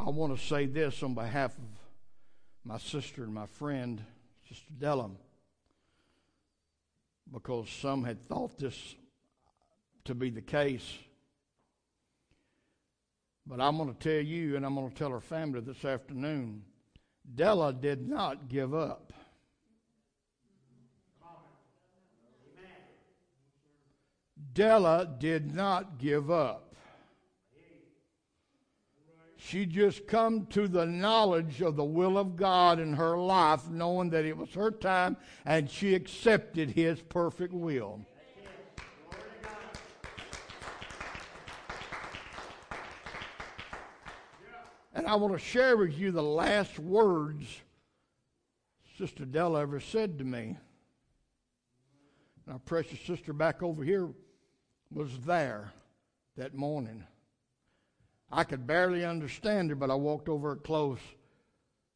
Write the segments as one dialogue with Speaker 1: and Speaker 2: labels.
Speaker 1: I want to say this on behalf of my sister and my friend, Sister Della, because some had thought this to be the case. But I'm going to tell you, and I'm going to tell her family this afternoon Della did not give up. Della did not give up. She just come to the knowledge of the will of God in her life, knowing that it was her time, and she accepted His perfect will. And I want to share with you the last words Sister Della ever said to me. And our precious sister back over here was there that morning. I could barely understand her, but I walked over close.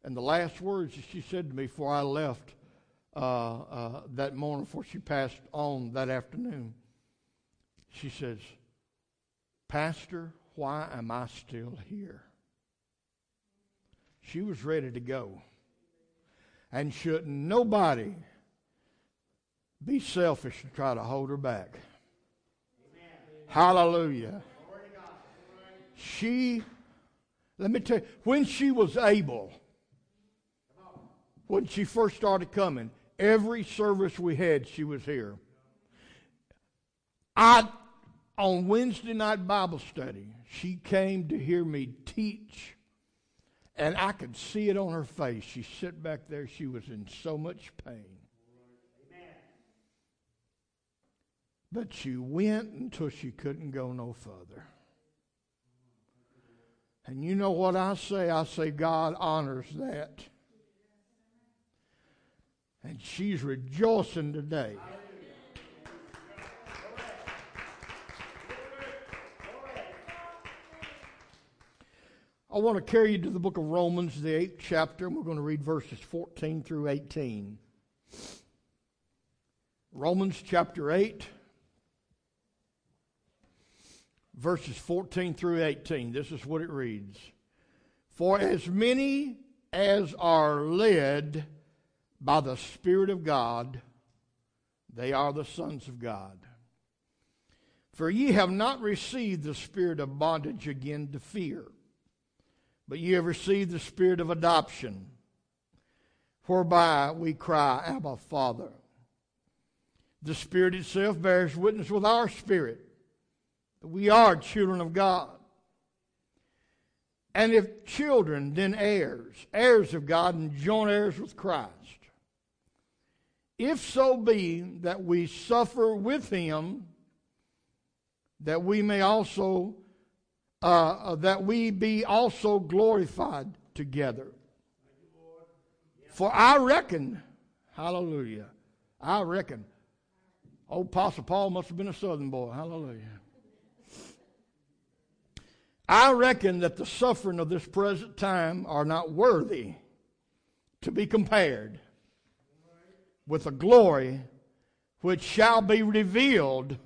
Speaker 1: And the last words she said to me before I left uh, uh, that morning, before she passed on that afternoon, she says, Pastor, why am I still here? She was ready to go. And shouldn't nobody be selfish to try to hold her back. Amen. Hallelujah. She, let me tell you, when she was able, when she first started coming, every service we had, she was here. I, on Wednesday night Bible study, she came to hear me teach and I could see it on her face. She sat back there. She was in so much pain. But she went until she couldn't go no further. And you know what I say? I say God honors that. And she's rejoicing today. I want to carry you to the book of Romans, the eighth chapter, and we're going to read verses 14 through 18. Romans chapter 8, verses 14 through 18. This is what it reads For as many as are led by the Spirit of God, they are the sons of God. For ye have not received the spirit of bondage again to fear but ye have received the spirit of adoption, whereby we cry, Abba, Father. The Spirit itself bears witness with our spirit that we are children of God. And if children, then heirs, heirs of God, and joint heirs with Christ. If so be that we suffer with him, that we may also uh, uh, that we be also glorified together. For I reckon, hallelujah, I reckon, old Apostle Paul must have been a southern boy, hallelujah. I reckon that the suffering of this present time are not worthy to be compared with the glory which shall be revealed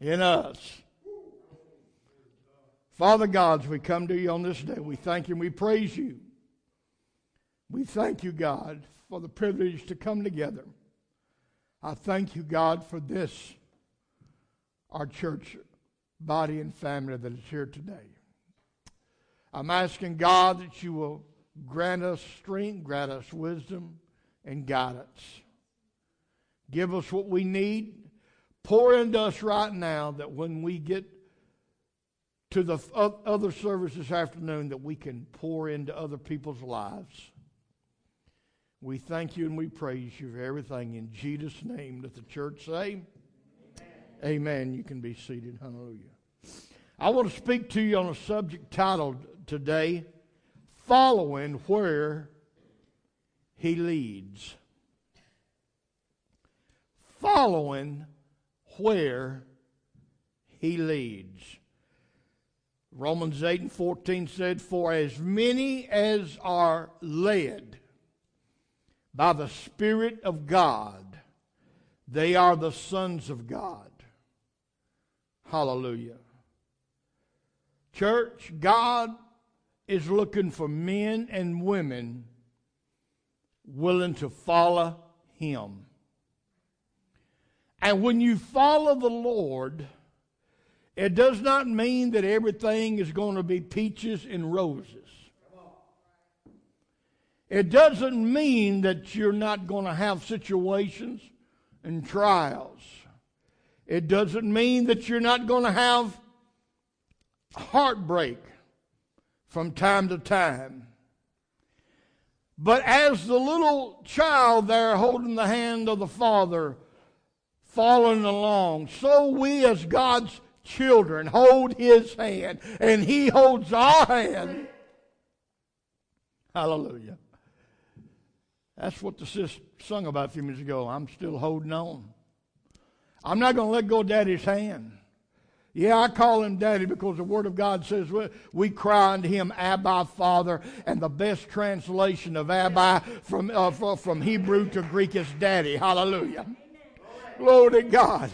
Speaker 1: in us. Father God, as we come to you on this day, we thank you and we praise you. We thank you, God, for the privilege to come together. I thank you, God, for this, our church body and family that is here today. I'm asking, God, that you will grant us strength, grant us wisdom, and guidance. Give us what we need. Pour into us right now that when we get to the other service this afternoon that we can pour into other people's lives. We thank you and we praise you for everything in Jesus' name. Let the church say, Amen. You can be seated. Hallelujah. I want to speak to you on a subject titled today, Following Where He Leads. Following Where He Leads. Romans 8 and 14 said, For as many as are led by the Spirit of God, they are the sons of God. Hallelujah. Church, God is looking for men and women willing to follow Him. And when you follow the Lord, it does not mean that everything is going to be peaches and roses. It doesn't mean that you're not going to have situations and trials. It doesn't mean that you're not going to have heartbreak from time to time. But as the little child there holding the hand of the Father, following along, so we as God's children hold His hand, and He holds our hand. Hallelujah. That's what the sis sung about a few minutes ago. I'm still holding on. I'm not going to let go of Daddy's hand. Yeah, I call him daddy because the Word of God says we, cry unto him, Abba, Father. And the best translation of Abba from, uh, from Hebrew to Greek is daddy. Hallelujah. Glory to God.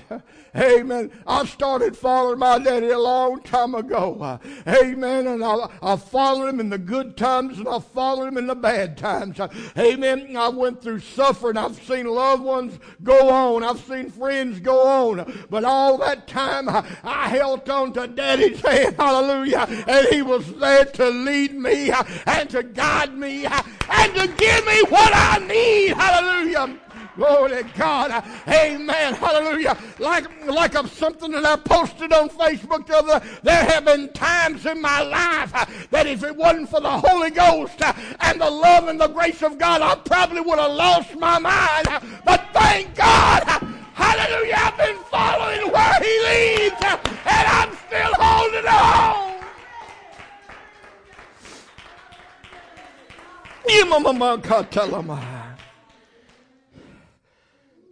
Speaker 1: Amen. I started following my daddy a long time ago. Amen. And I, I followed him in the good times and I followed him in the bad times. Amen. I went through suffering. I've seen loved ones go on. I've seen friends go on. But all that time I, I held on to daddy's hand. Hallelujah. And he was there to lead me and to guide me and to give me what I need. Hallelujah. Glory to God. Amen. Hallelujah. Like, like of something that I posted on Facebook the other, there have been times in my life uh, that if it wasn't for the Holy Ghost uh, and the love and the grace of God, I probably would have lost my mind. But thank God. Uh, hallelujah. I've been following where He leads and I'm still holding on.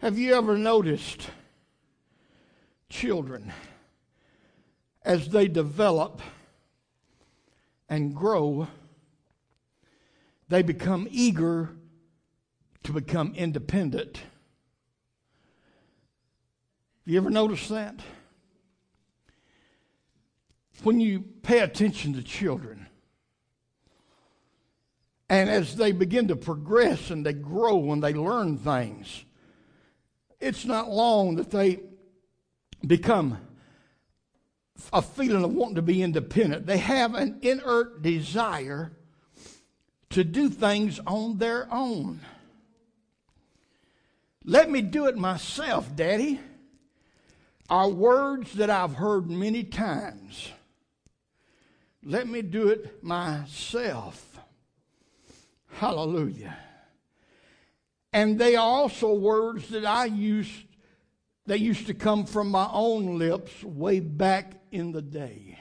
Speaker 1: Have you ever noticed children as they develop and grow, they become eager to become independent? Have you ever noticed that? When you pay attention to children, and as they begin to progress and they grow and they learn things, it's not long that they become a feeling of wanting to be independent. They have an inert desire to do things on their own. Let me do it myself, Daddy, are words that I've heard many times. Let me do it myself. Hallelujah. And they are also words that I used, they used to come from my own lips way back in the day.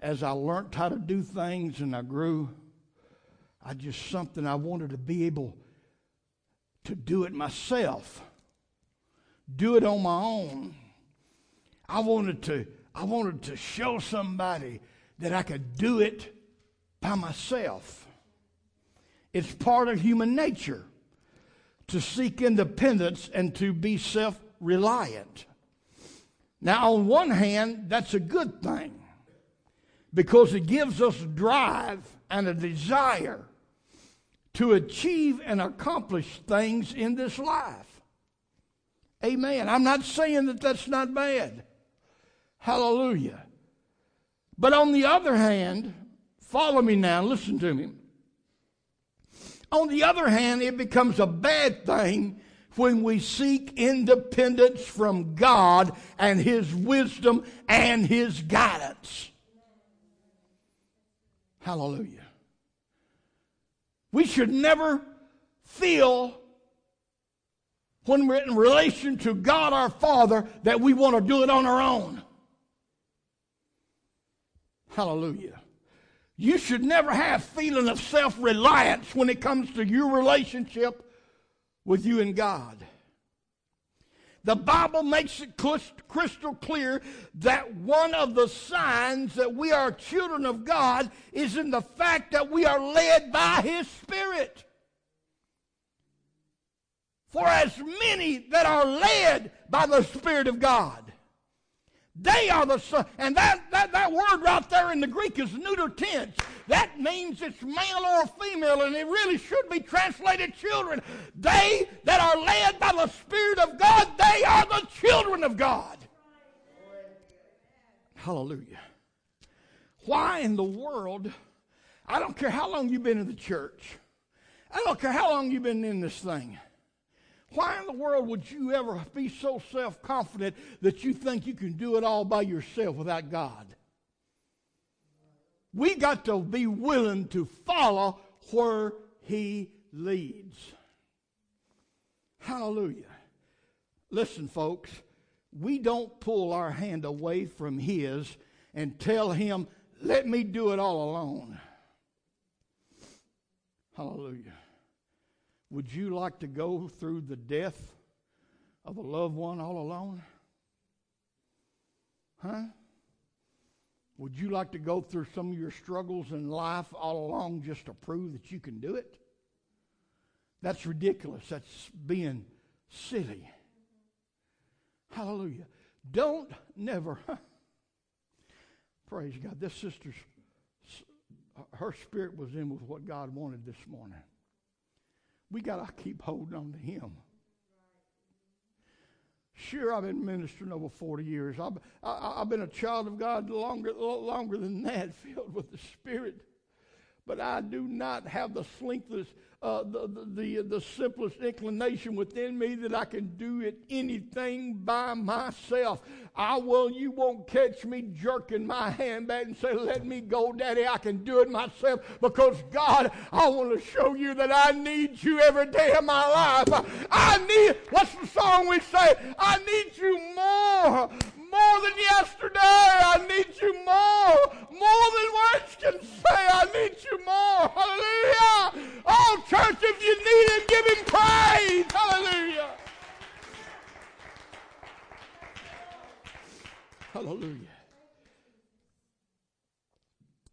Speaker 1: As I learned how to do things and I grew, I just something I wanted to be able to do it myself, do it on my own. I wanted to, I wanted to show somebody that I could do it by myself. It's part of human nature to seek independence and to be self reliant. Now, on one hand, that's a good thing because it gives us drive and a desire to achieve and accomplish things in this life. Amen. I'm not saying that that's not bad. Hallelujah. But on the other hand, follow me now, listen to me. On the other hand, it becomes a bad thing when we seek independence from God and His wisdom and His guidance. Hallelujah. We should never feel when we're in relation to God our Father that we want to do it on our own. Hallelujah. You should never have feeling of self-reliance when it comes to your relationship with you and God. The Bible makes it crystal clear that one of the signs that we are children of God is in the fact that we are led by His Spirit. For as many that are led by the Spirit of God, They are the son. And that, that, that word right there in the Greek is neuter tense. That means it's male or female, and it really should be translated children. They that are led by the Spirit of God, they are the children of God. Hallelujah. Why in the world? I don't care how long you've been in the church. I don't care how long you've been in this thing. Why in the world would you ever be so self confident that you think you can do it all by yourself without God? We got to be willing to follow where He leads. Hallelujah. Listen, folks, we don't pull our hand away from His and tell Him, let me do it all alone. Hallelujah. Would you like to go through the death of a loved one all alone? Huh? Would you like to go through some of your struggles in life all along just to prove that you can do it? That's ridiculous. That's being silly. Hallelujah. Don't never. Praise God. This sister's, her spirit was in with what God wanted this morning we got to keep holding on to Him. Sure, I've been ministering over 40 years. I've, I, have been a child of God longer, longer than that, filled with the Spirit. But I do not have the sleepless uh, the, the, the simplest inclination within me that I can do it anything by myself. I will, you won't catch me jerking my hand back and say, Let me go, Daddy. I can do it myself because God, I want to show you that I need you every day of my life. I need, what's the song we say? I need you more, more than yesterday. I need you more, more than words can say. I need you more. Hallelujah. Oh, church, if you need him, give him praise. Hallelujah. Hallelujah.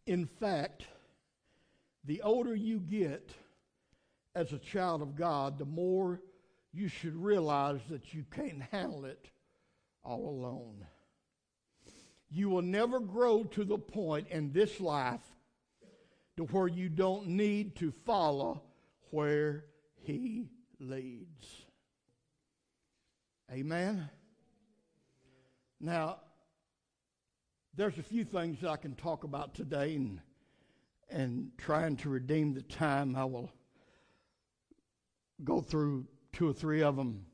Speaker 1: In fact, the older you get as a child of God, the more you should realize that you can't handle it all alone. You will never grow to the point in this life to where you don't need to follow where He leads. Amen? Now, there's a few things that I can talk about today, and, and trying to redeem the time, I will go through two or three of them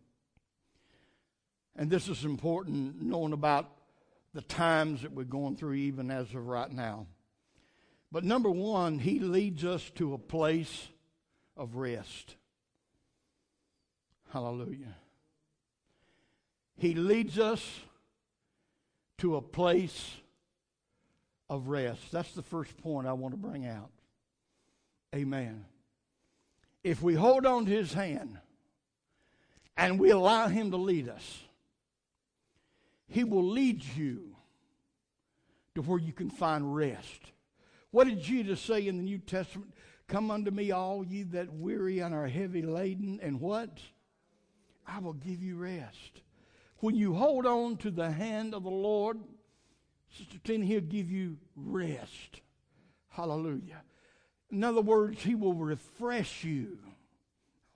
Speaker 1: and this is important, knowing about the times that we're going through, even as of right now. But number one, he leads us to a place of rest. Hallelujah. He leads us to a place of rest. That's the first point I want to bring out. Amen. If we hold on to his hand and we allow him to lead us, he will lead you to where you can find rest. What did Jesus say in the New Testament? Come unto me, all ye that weary and are heavy laden, and what? I will give you rest. When you hold on to the hand of the Lord, Sister He'll give you rest. Hallelujah. In other words, He will refresh you.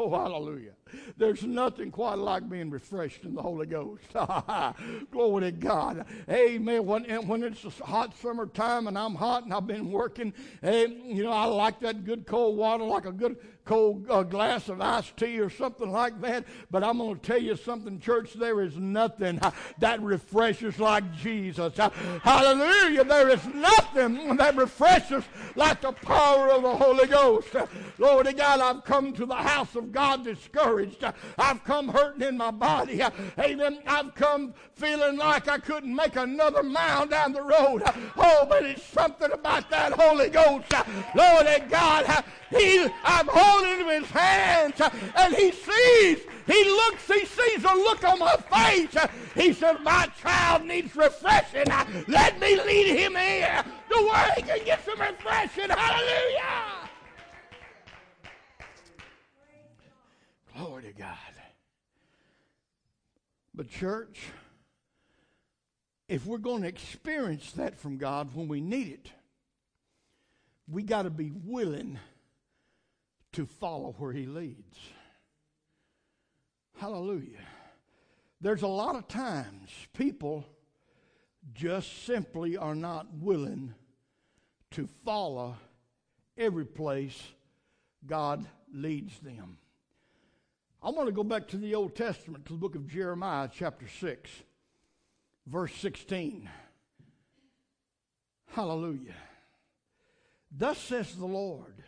Speaker 1: Oh, hallelujah. There's nothing quite like being refreshed in the Holy Ghost. Glory to God. Amen. When, when it's a hot summertime and I'm hot and I've been working, hey, you know, I like that good cold water, like a good cold uh, glass of iced tea or something like that. But I'm going to tell you something, church. There is nothing that refreshes like Jesus. Hallelujah. There is nothing that refreshes like the power of the Holy Ghost. Uh, Lord God, I've come to the house of God discouraged. Uh, I've come hurting in my body. Amen. I've come feeling like I couldn't make another mile down the road. Oh, but it's something about that Holy Ghost. Lord and God, he, I'm holding his hands, and he sees, he looks, he sees a look on my face. He says, My child needs refreshing. Let me lead him here to where he can get some refreshing. Hallelujah. Glory to God. But, church, if we're going to experience that from God when we need it, we got to be willing to follow where He leads. Hallelujah. There's a lot of times people just simply are not willing to follow every place God leads them. I want to go back to the Old Testament, to the book of Jeremiah, chapter 6, verse 16. Hallelujah. Thus says the Lord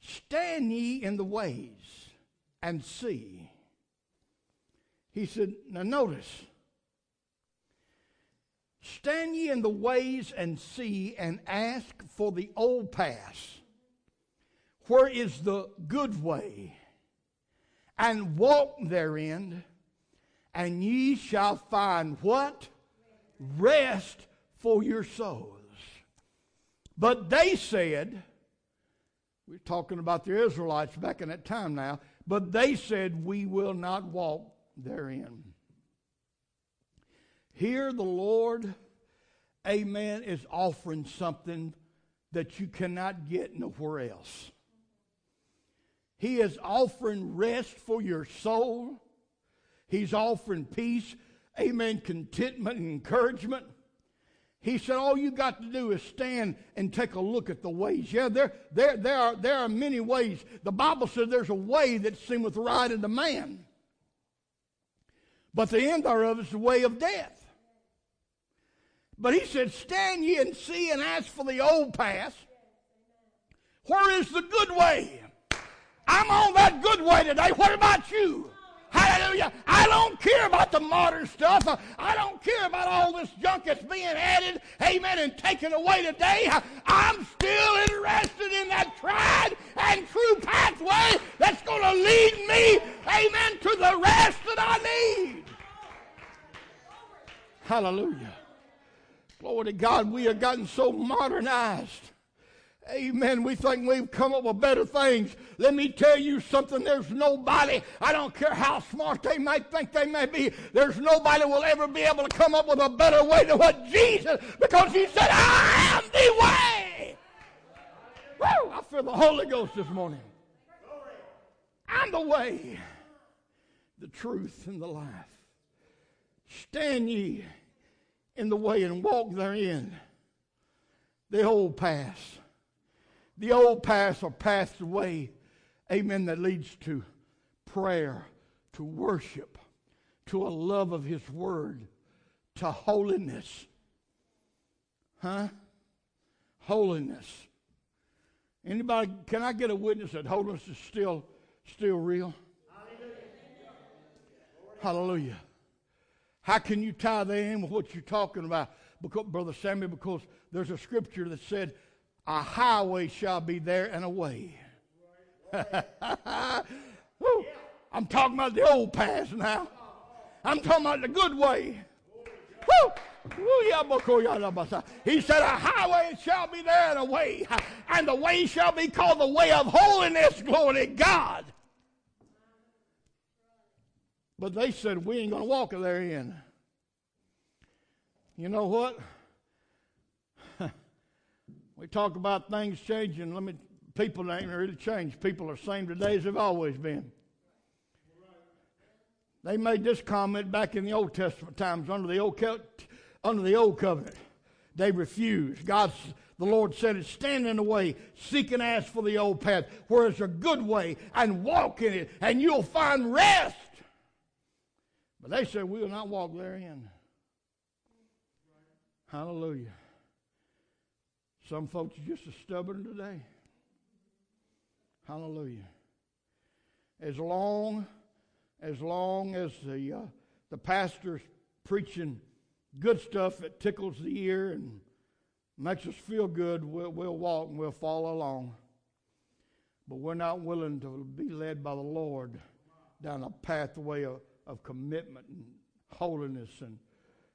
Speaker 1: Stand ye in the ways and see. He said, Now notice, stand ye in the ways and see and ask for the old path. Where is the good way? And walk therein, and ye shall find what? Rest for your souls. But they said, we're talking about the Israelites back in that time now. But they said, We will not walk therein. Here, the Lord, amen, is offering something that you cannot get nowhere else. He is offering rest for your soul. He's offering peace, amen, contentment, and encouragement. He said, All you got to do is stand and take a look at the ways. Yeah, there, there, there, are, there are many ways. The Bible says there's a way that seemeth right unto man, but the end thereof is the way of death. But he said, Stand ye and see and ask for the old path. Where is the good way? I'm on that good way today. What about you? Hallelujah. I don't care about the modern stuff. I don't care about all this junk that's being added, amen, and taken away today. I'm still interested in that tried and true pathway that's going to lead me, amen, to the rest that I need. Hallelujah. Glory to God, we have gotten so modernized. Amen. We think we've come up with better things. Let me tell you something. There's nobody, I don't care how smart they might think they may be, there's nobody will ever be able to come up with a better way than what Jesus, because he said, I am the way. Woo! I feel the Holy Ghost this morning. I'm the way, the truth, and the life. Stand ye in the way and walk therein. The old paths the old paths are paths away, amen, that leads to prayer, to worship, to a love of His Word, to holiness. Huh? Holiness. Anybody, can I get a witness that holiness is still, still real? Hallelujah. Hallelujah. How can you tie that in with what you're talking about, because, Brother Samuel? Because there's a scripture that said a highway shall be there and a way. I'm talking about the old path now. I'm talking about the good way. He said, A highway shall be there and a way, and the way shall be called the way of holiness. Glory to God. But they said, We ain't going to walk therein. You know what? We talk about things changing. Let me, people ain't really changed. People are same today as they've always been. They made this comment back in the Old Testament times under the old under the old covenant. They refused. God, the Lord said, it, "Stand in the way, seek and ask for the old path, where it's a good way, and walk in it, and you'll find rest." But they said, "We will not walk therein." Hallelujah. Some folks are just as stubborn today. Hallelujah. As long as long as the uh, the pastor's preaching good stuff that tickles the ear and makes us feel good, we'll, we'll walk and we'll follow along. But we're not willing to be led by the Lord down a pathway of, of commitment and holiness and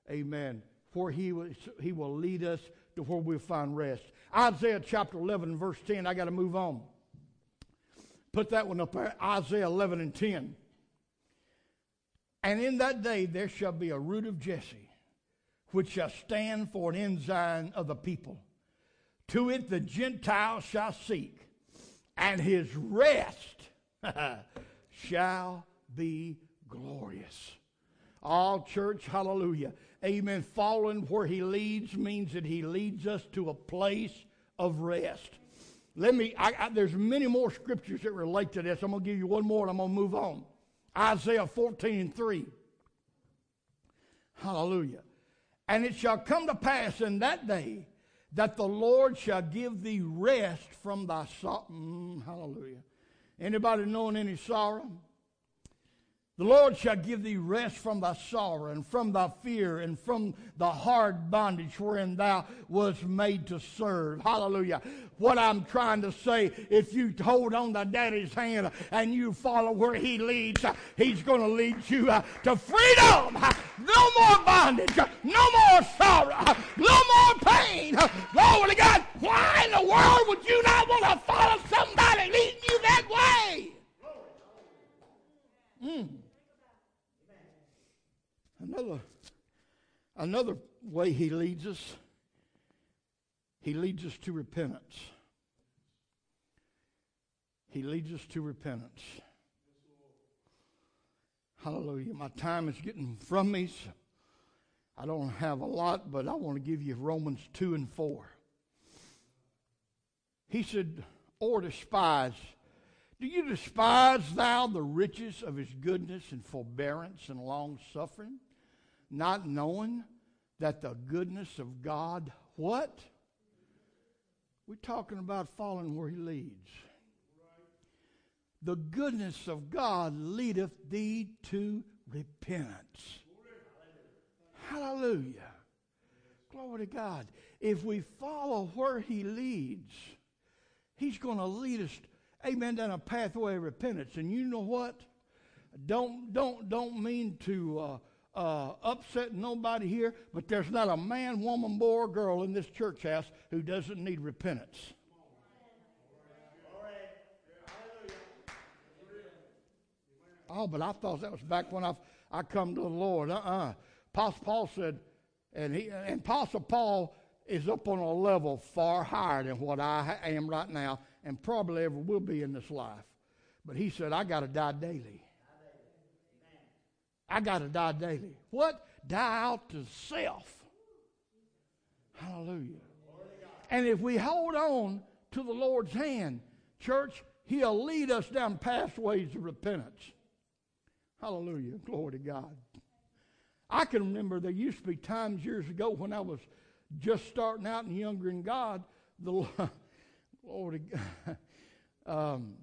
Speaker 1: amen. For he will, he will lead us to where we'll find rest. Isaiah chapter 11, verse 10. I got to move on. Put that one up there. Isaiah 11 and 10. And in that day there shall be a root of Jesse. which shall stand for an ensign of the people. To it the Gentiles shall seek, and his rest shall be glorious. All church, hallelujah. Amen. Following where he leads means that he leads us to a place of rest. Let me, I, I, there's many more scriptures that relate to this. I'm going to give you one more and I'm going to move on. Isaiah 14 and 3. Hallelujah. And it shall come to pass in that day that the Lord shall give thee rest from thy sorrow. Mm, hallelujah. Anybody knowing any sorrow? The Lord shall give thee rest from thy sorrow and from thy fear and from the hard bondage wherein thou was made to serve. Hallelujah. What I'm trying to say, if you hold on to daddy's hand and you follow where he leads, he's going to lead you uh, to freedom. No more bondage. No more sorrow. No more pain. Glory to God. Why in the world would you not want to follow somebody leading you that way? Mm. Another, another way he leads us, he leads us to repentance. He leads us to repentance. Hallelujah. My time is getting from me. So I don't have a lot, but I want to give you Romans 2 and 4. He said, or despise. Do you despise thou the riches of his goodness and forbearance and long suffering? Not knowing that the goodness of God, what? We're talking about following where He leads. The goodness of God leadeth thee to repentance. Hallelujah. Glory to God. If we follow where He leads, He's going to lead us, amen, down a pathway of repentance. And you know what? Don't don't don't mean to uh, uh, upsetting nobody here, but there's not a man, woman, boy, or girl in this church house who doesn't need repentance. Oh, but I thought that was back when I I come to the Lord. Uh-uh. Apostle Paul said, and he and Apostle Paul is up on a level far higher than what I am right now, and probably ever will be in this life. But he said, I got to die daily. I got to die daily. What? Die out to self. Hallelujah. And if we hold on to the Lord's hand, church, He'll lead us down pathways of repentance. Hallelujah. Glory to God. I can remember there used to be times years ago when I was just starting out and younger in God. The Lord, um,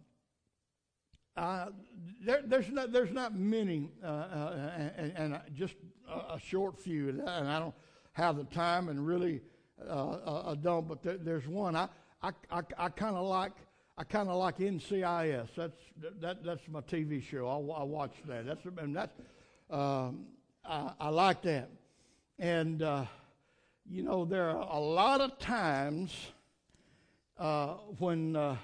Speaker 1: uh, there, there's not there's not many, uh, uh, and, and, just a, a, short few, and I don't have the time, and really uh, uh, I don't. But there, there's one I I, I, I kind of like. I kind of like NCIS. That's that that's my TV show. I, I watch that. That's and that's um, I, I, like that. And uh, you know there are a lot of times when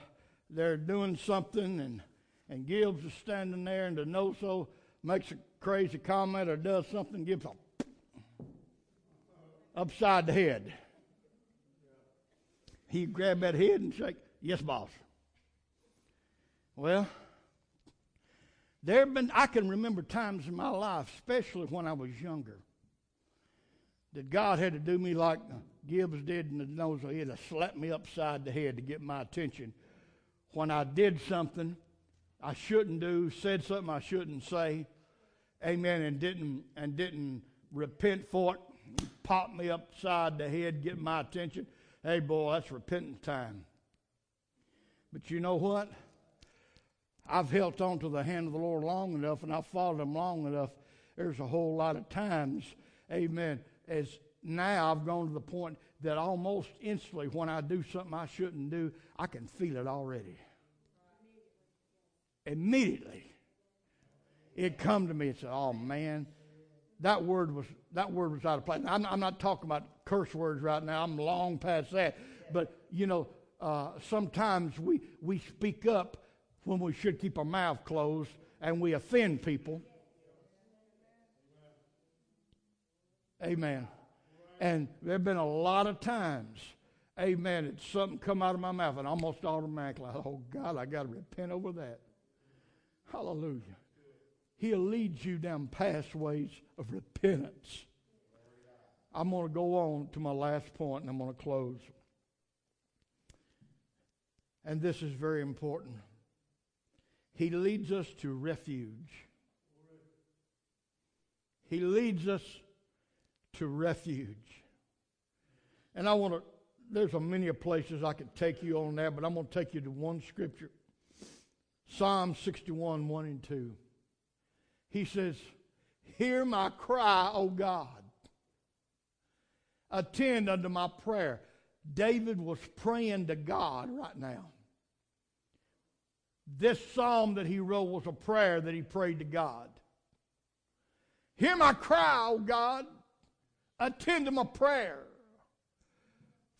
Speaker 1: they're doing something and and Gibbs is standing there, and the so makes a crazy comment or does something, Gibbs a upside the head. He grab that head and shake, yes, boss. Well, there have been, I can remember times in my life, especially when I was younger, that God had to do me like Gibbs did DiNozzo. He had to slap me upside the head to get my attention when I did something I shouldn't do, said something I shouldn't say, amen, and didn't and didn't repent for it, pop me upside the head, get my attention. Hey boy, that's repentance time. But you know what? I've held on to the hand of the Lord long enough and I've followed him long enough. There's a whole lot of times, amen, as now I've gone to the point that almost instantly when I do something I shouldn't do, I can feel it already immediately it come to me and said, "Oh man, that word was that word was out of place." I'm, I'm, not talking about curse words right now. I'm long past that. But you know, uh, sometimes we we speak up when we should keep our mouth closed, and we offend people. Amen. And there have been a lot of times, amen, it's something come out of my mouth and almost automatically, oh God, I got to repent over that. Hallelujah. He'll lead you down pathways of repentance. I'm going to go on to my last point and I'm going to close. And this is very important. He leads us to refuge. He leads us to refuge. And I want to, there's a many places I could take you on that, but I'm going to take you to one scripture Psalm 61, 1 and 2. He says, Hear my cry, O God. Attend unto my prayer. David was praying to God right now. This psalm that he wrote was a prayer that he prayed to God. Hear my cry, O God. Attend to my prayer.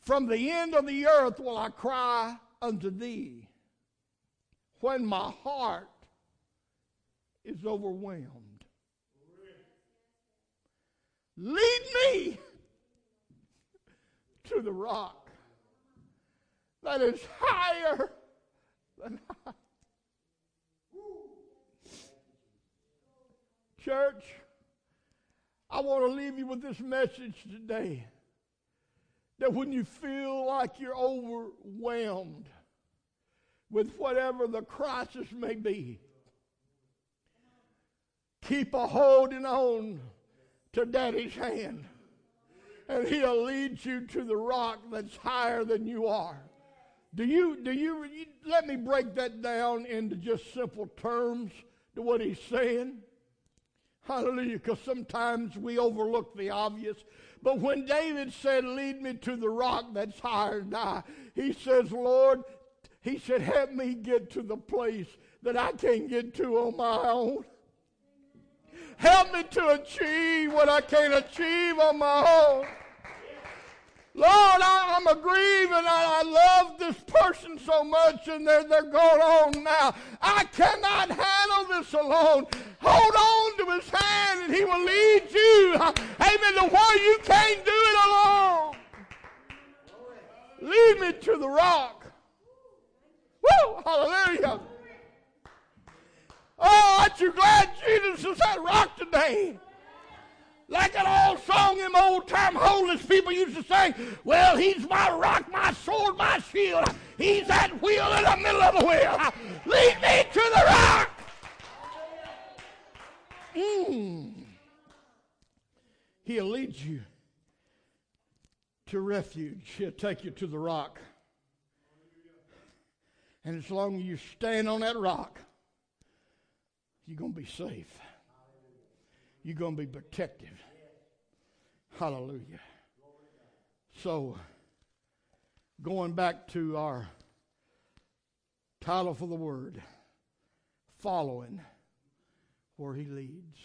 Speaker 1: From the end of the earth will I cry unto thee when my heart is overwhelmed. Lead me to the rock that is higher than I. Church, I want to leave you with this message today that when you feel like you're overwhelmed with whatever the crisis may be, keep a holding on to daddy's hand and he'll lead you to the rock that's higher than you are. Do you, do you, you let me break that down into just simple terms to what he's saying? Hallelujah, because sometimes we overlook the obvious. But when David said, Lead me to the rock that's higher than I, he says, Lord, he said, Help me get to the place that I can't get to on my own. Help me to achieve what I can't achieve on my own. Lord, I, am aggrieved and I, I, love this person so much and they're, they're going on now. I cannot handle this alone. Hold on to his hand and he will lead you, amen, to where you can't do it alone. Lead me to the rock. Hallelujah. Oh, aren't you glad Jesus is that rock today? Like an old song them old time holiness people used to say, well, he's my rock, my sword, my shield. He's that wheel in the middle of the wheel. Lead me to the rock. Mm. He'll lead you to refuge. He'll take you to the rock. And as long as you stand on that rock, you're going to be safe you're going to be protected. Hallelujah. So, going back to our title for the word, following where he leads.